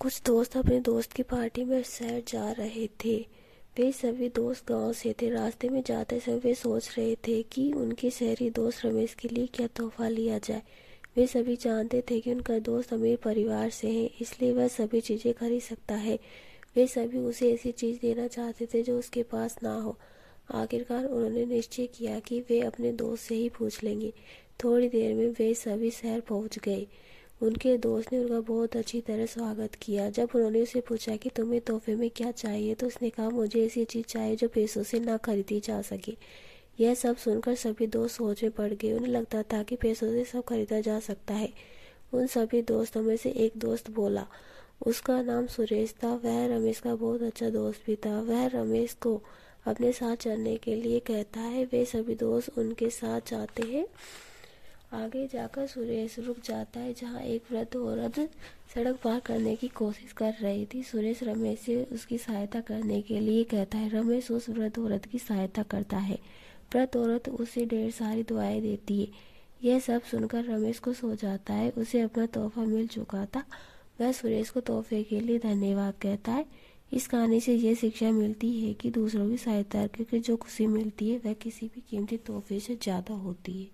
कुछ दोस्त अपने दोस्त की पार्टी में शहर जा रहे थे। वे सभी दोस्त गाँव से थे। रास्ते में जाते समय वे सोच रहे थे कि उनके शहरी दोस्त रमेश के लिए क्या तोहफा लिया जाए। वे सभी जानते थे कि उनका दोस्त अमीर परिवार से है, इसलिए वह सभी चीज़ें खरीद सकता है। वे सभी उसे ऐसी चीज़ देना चाहते थे जो उसके पास ना हो। आखिरकार उन्होंने निश्चय किया कि वे अपने दोस्त से ही पूछ लेंगे। थोड़ी देर में वे सभी शहर पहुँच गए। उनके दोस्त ने उनका बहुत अच्छी तरह स्वागत किया। जब उन्होंने उसे पूछा कि तुम्हें तोहफे में क्या चाहिए तो उसने कहा, मुझे ऐसी चीज़ चाहिए जो पैसों से ना खरीदी जा सके। यह सब सुनकर सभी दोस्त सोच में पड़ गए। उन्हें लगता था कि पैसों से सब खरीदा जा सकता है। उन सभी दोस्तों में से एक दोस्त बोला, उसका नाम सुरेश था। वह रमेश का बहुत अच्छा दोस्त भी था। वह रमेश को अपने साथ चलने के लिए कहता है। वे सभी दोस्त उनके साथ जाते हैं। आगे जाकर सुरेश रुक जाता है, जहाँ एक वृद्ध औरत सड़क पार करने की कोशिश कर रही थी। सुरेश रमेश से उसकी सहायता करने के लिए कहता है, रमेश उस वृद्ध औरत की सहायता करता है। वृद्ध औरत उसे ढेर सारी दुआएँ देती है। यह सब सुनकर रमेश को सो जाता है, उसे अपना तोहफा मिल चुका था। वह सुरेश को तोहफे के लिए धन्यवाद कहता है। इस कहानी से यह शिक्षा मिलती है कि दूसरों की सहायता करके जो खुशी मिलती है, वह किसी भी कीमती तोहफे से ज़्यादा होती है।